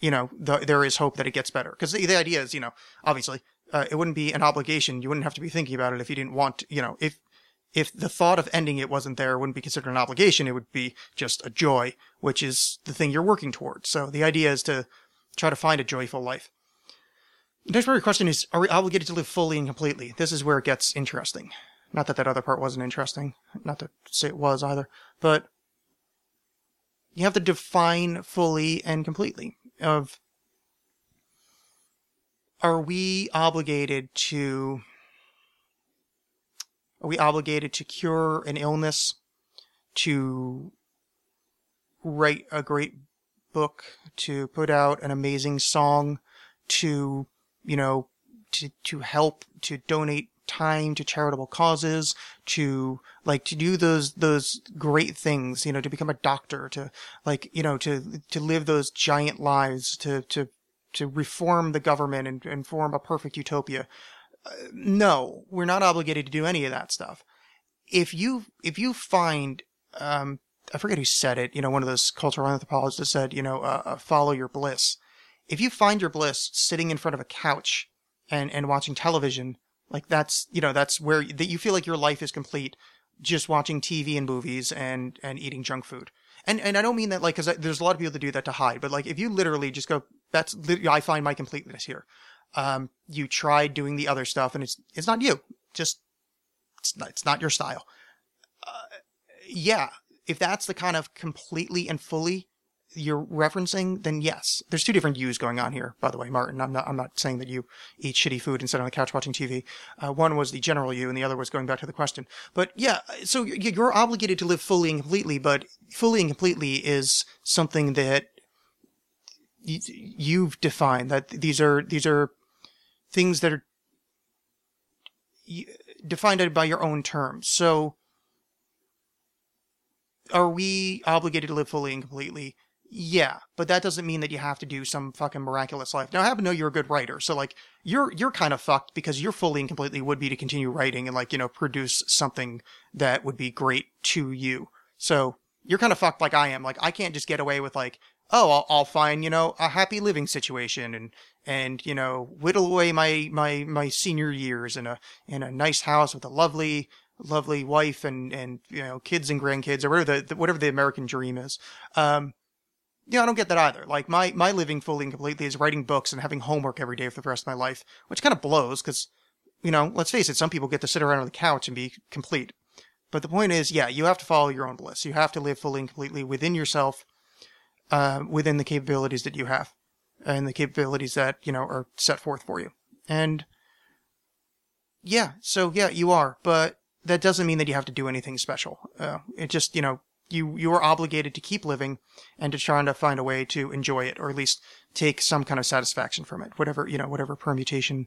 you know, the, there is hope that it gets better. Cause the, the idea is, you know, obviously, uh, it wouldn't be an obligation. You wouldn't have to be thinking about it if you didn't want, you know, if, if the thought of ending it wasn't there, it wouldn't be considered an obligation. It would be just a joy, which is the thing you're working towards. So the idea is to try to find a joyful life. The next part of your question is, are we obligated to live fully and completely? This is where it gets interesting. Not that that other part wasn't interesting. Not to say it was either. But you have to define fully and completely of are we obligated to are we obligated to cure an illness to write a great book to put out an amazing song to you know to to help to donate time to charitable causes to like to do those those great things you know to become a doctor to like you know to to live those giant lives to to to reform the government and, and form a perfect utopia. Uh, no we're not obligated to do any of that stuff. If you if you find um i forget who said it you know one of those cultural anthropologists said you know uh, uh, follow your bliss. If you find your bliss sitting in front of a couch and and watching television like that's you know that's where that you feel like your life is complete just watching TV and movies and and eating junk food. And and I don't mean that like because there's a lot of people that do that to hide, but like if you literally just go, that's I find my completeness here. Um, you try doing the other stuff and it's it's not you. Just it's not, it's not your style. Uh, yeah, if that's the kind of completely and fully you're referencing, then yes. There's two different yous going on here, by the way, Martin. I'm not, I'm not saying that you eat shitty food and sit on the couch watching TV. Uh, one was the general you and the other was going back to the question. But yeah, so you're obligated to live fully and completely, but fully and completely is something that you've defined that these are, these are things that are defined by your own terms. So are we obligated to live fully and completely? Yeah, but that doesn't mean that you have to do some fucking miraculous life. Now, I happen to know you're a good writer, so like you're you're kind of fucked because you're fully and completely would be to continue writing and like you know produce something that would be great to you. So you're kind of fucked like I am. Like I can't just get away with like oh I'll, I'll find you know a happy living situation and and you know whittle away my my my senior years in a in a nice house with a lovely lovely wife and and you know kids and grandkids or whatever the whatever the American dream is. Um, yeah, I don't get that either. Like my my living fully and completely is writing books and having homework every day for the rest of my life, which kind of blows because, you know, let's face it, some people get to sit around on the couch and be complete. But the point is, yeah, you have to follow your own bliss. You have to live fully and completely within yourself, uh, within the capabilities that you have, and the capabilities that you know are set forth for you. And yeah, so yeah, you are, but that doesn't mean that you have to do anything special. Uh, it just you know you you are obligated to keep living and to try to find a way to enjoy it or at least take some kind of satisfaction from it whatever you know whatever permutation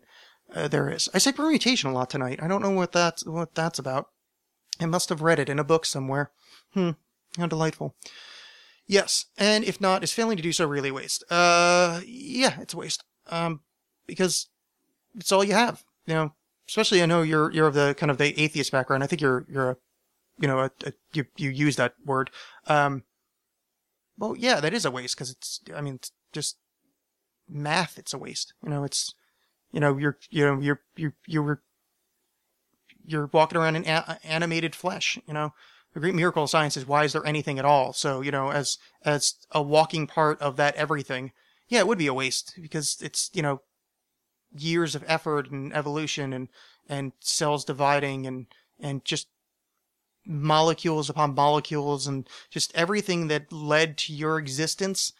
uh, there is. I say permutation a lot tonight. I don't know what that's what that's about. I must have read it in a book somewhere. Hmm how delightful. Yes and if not is failing to do so really waste? Uh yeah it's a waste. Um because it's all you have you know especially i know you're you're of the kind of the atheist background. I think you're you're a you know, a, a, you you use that word. Um, well, yeah, that is a waste because it's. I mean, it's just math. It's a waste. You know, it's. You know, you're. You know, you're. You you were. you're walking around in a- animated flesh. You know, the great miracle of science is why is there anything at all? So you know, as as a walking part of that everything, yeah, it would be a waste because it's you know years of effort and evolution and and cells dividing and and just molecules upon molecules and just everything that led to your existence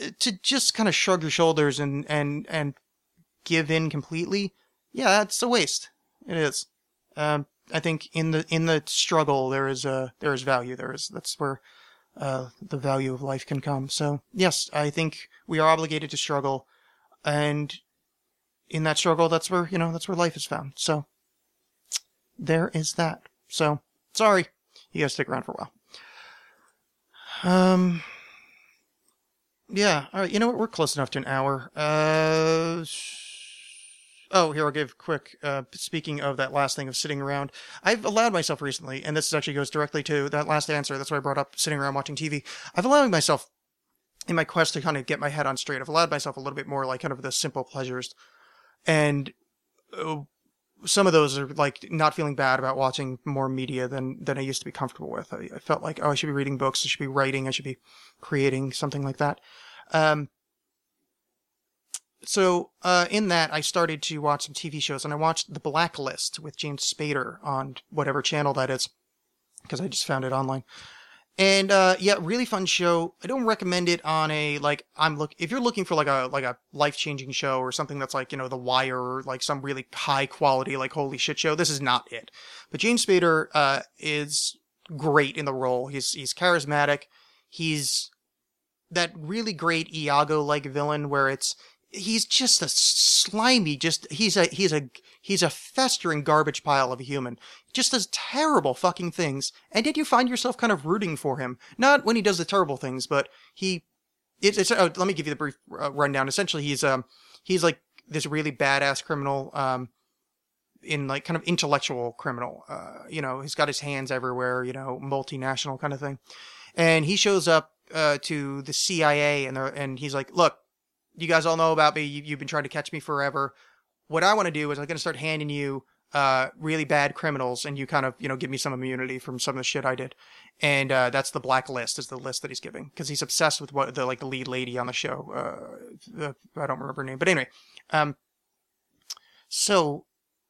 uh, to just kind of shrug your shoulders and and and give in completely yeah it's a waste. It is. Um i think in the in the struggle there is a there is value. There is that's where uh the value of life can come. So yes i think we are obligated to struggle. And in that struggle that's where you know that's where life is found. So there is that. So sorry. You gotta stick around for a while. Um yeah all right you know what? We're close enough to an hour. Uh oh here i'll give quick uh speaking of that last thing of sitting around. I've allowed myself recently and this actually goes directly to that last answer. That's why i brought up sitting around watching tv i've allowed myself in my quest to kind of get my head on straight i've allowed myself a little bit more like kind of the simple pleasures. And uh, some of those are like not feeling bad about watching more media than than I used to be comfortable with. I, I felt like oh, I should be reading books, I should be writing, I should be creating something like that. Um, so uh, in that, I started to watch some TV shows, and I watched The Blacklist with James Spader on whatever channel that is, because I just found it online. And uh, yeah, really fun show. I don't recommend it on a like I'm look if you're looking for like a like a life changing show or something that's like you know The Wire or like some really high quality like holy shit show. This is not it. But James Spader uh, is great in the role. He's he's charismatic. He's that really great Iago like villain where it's he's just a slimy just he's a he's a he's a festering garbage pile of a human just does terrible fucking things and did you find yourself kind of rooting for him not when he does the terrible things but he it's, it's oh, let me give you the brief uh, rundown essentially he's um he's like this really badass criminal um in like kind of intellectual criminal uh you know he's got his hands everywhere you know multinational kind of thing and he shows up uh to the CIA and and he's like look you guys all know about me. You, you've been trying to catch me forever. What I want to do is I'm going to start handing you uh, really bad criminals, and you kind of you know give me some immunity from some of the shit I did. And uh, that's the blacklist is the list that he's giving because he's obsessed with what the like the lead lady on the show. Uh, the, I don't remember her name, but anyway. Um, so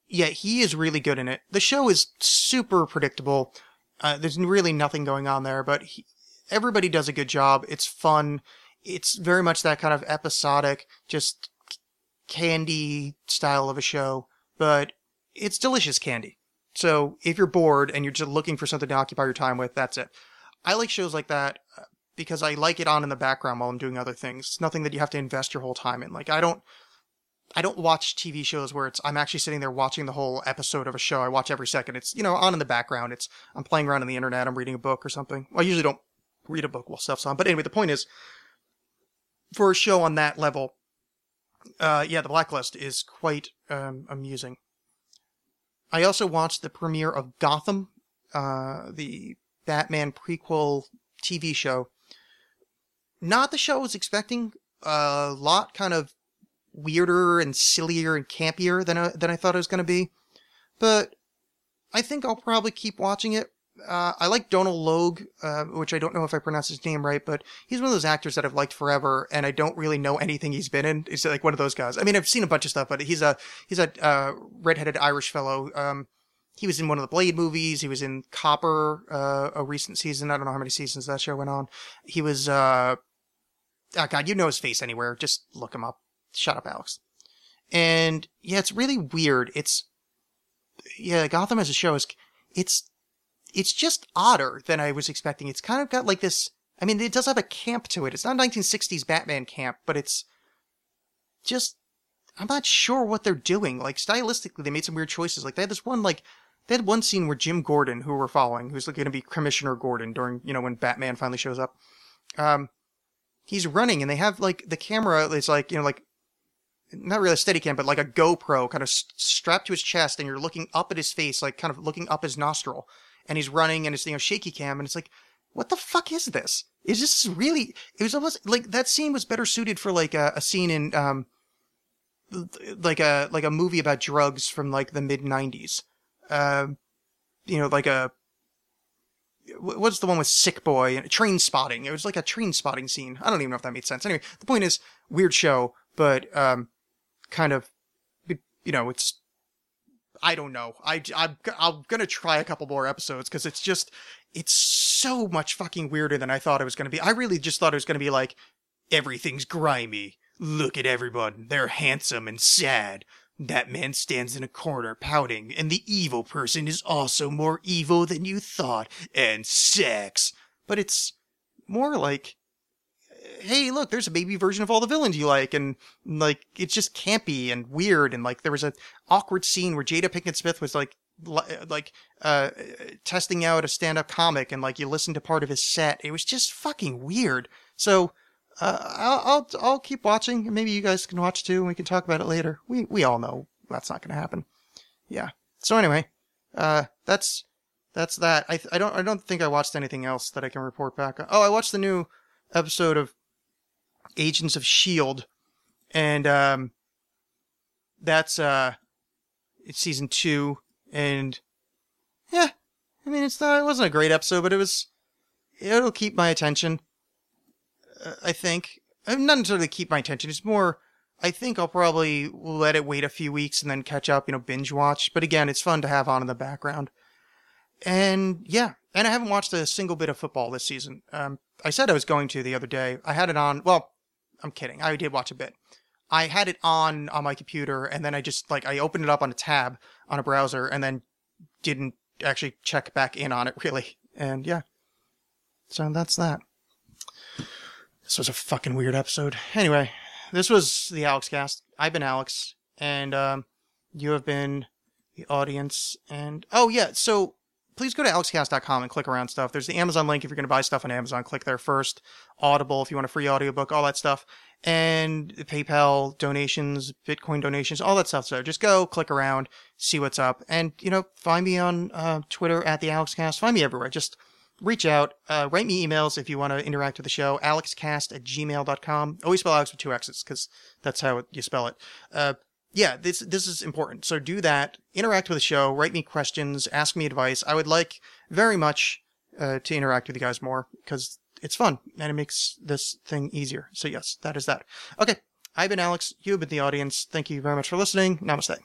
yeah, he is really good in it. The show is super predictable. Uh, there's really nothing going on there, but he, everybody does a good job. It's fun it's very much that kind of episodic, just candy style of a show, but it's delicious candy. So if you're bored and you're just looking for something to occupy your time with, that's it. I like shows like that uh, because I like it on in the background while I'm doing other things. It's nothing that you have to invest your whole time in. Like I don't I don't watch TV shows where it's I'm actually sitting there watching the whole episode of a show. I watch every second. It's you know on in the background. It's I'm playing around on the internet. I'm reading a book or something. Well, I usually don't read a book while stuff's on. But anyway, the point is, for a show on that level, uh, yeah, The Blacklist is quite um, amusing. I also watched the premiere of Gotham, uh, the Batman prequel TV show. Not the show I was expecting. A lot kind of weirder and sillier and campier than I, than I thought it was going to be. But I think I'll probably keep watching it. Uh, I like Donal Logue, uh, which I don't know if I pronounced his name right, but he's one of those actors that I've liked forever, and I don't really know anything he's been in. He's like one of those guys. I mean, I've seen a bunch of stuff, but he's a he's a uh, redheaded Irish fellow. Um, he was in one of the Blade movies. He was in Copper, uh, a recent season. I don't know how many seasons that show went on. He was, uh, oh God, you know his face anywhere. Just look him up. Shut up, Alex. And yeah, it's really weird. It's, yeah, Gotham as a show is, it's, it's just odder than I was expecting. It's kind of got like this, I mean, it does have a camp to it. It's not 1960s Batman camp, but it's just, I'm not sure what they're doing. Like, stylistically, they made some weird choices. Like, they had this one, like, they had one scene where Jim Gordon, who we're following, who's going to be Commissioner Gordon during, you know, when Batman finally shows up, um, he's running and they have, like, the camera is like, you know, like, not really a steady cam, but like a GoPro kind of strapped to his chest and you're looking up at his face, like kind of looking up his nostril and he's running and it's, you know, shaky cam and it's like, what the fuck is this? Is this really, it was almost like that scene was better suited for like a, a scene in, um, like a, like a movie about drugs from like the mid nineties. um, you know, like a what's the one with Sick Boy and Trainspotting? It was like a Trainspotting scene. I don't even know if that made sense. Anyway, the point is, weird show, but um, kind of, you know, it's. I don't know. I, I'm, I'm gonna try a couple more episodes because it's just, it's so much fucking weirder than I thought it was gonna be. I really just thought it was gonna be like, everything's grimy. Look at everyone. They're handsome and sad. That man stands in a corner pouting, and the evil person is also more evil than you thought, and sex. But it's more like, hey, look, there's a baby version of all the villains you like, and like it's just campy and weird, and like there was a awkward scene where Jada Pinkett Smith was like, like, uh, testing out a stand-up comic, and like you listened to part of his set. It was just fucking weird. So uh, I'll, I'll I'll keep watching. Maybe you guys can watch too, and we can talk about it later. We we all know that's not going to happen. Yeah. So anyway, uh, that's that's that. I I don't I don't think I watched anything else that I can report back. on. Oh, I watched the new episode of Agents of Shield, and um, that's uh, it's season two, and yeah, I mean it's not it wasn't a great episode, but it was it'll keep my attention. Uh, I think. Uh, Not necessarily keep my attention. It's more, I think I'll probably let it wait a few weeks and then catch up, you know, binge watch. But again, it's fun to have on in the background. And yeah, and I haven't watched a single bit of football this season. Um, I said I was going to the other day. I had it on. Well, I'm kidding. I did watch a bit. I had it on on my computer, and then I just like I opened it up on a tab on a browser, and then didn't actually check back in on it really. And yeah, so that's that. This was a fucking weird episode. Anyway, this was the Alexxcast. I've been Alex, and um, you have been the audience. And oh yeah, so please go to alexxcast.com and click around stuff. There's the Amazon link if you're going to buy stuff on Amazon. Click there first. Audible if you want a free audiobook, all that stuff. And PayPal donations, Bitcoin donations, all that stuff. So just go, click around, see what's up. And, you know, find me on uh, Twitter at the Alexxcast. Find me everywhere. Just reach out. Uh, write me emails if you want to interact with the show. alexcast at gmail.com. Always spell Alex with two X's because that's how you spell it. Uh, yeah, this this is important. So do that. Interact with the show. Write me questions. Ask me advice. I would like very much uh, to interact with you guys more because it's fun and it makes this thing easier. So yes, that is that. Okay, I've been Alex. You've been the audience. Thank you very much for listening. Namaste.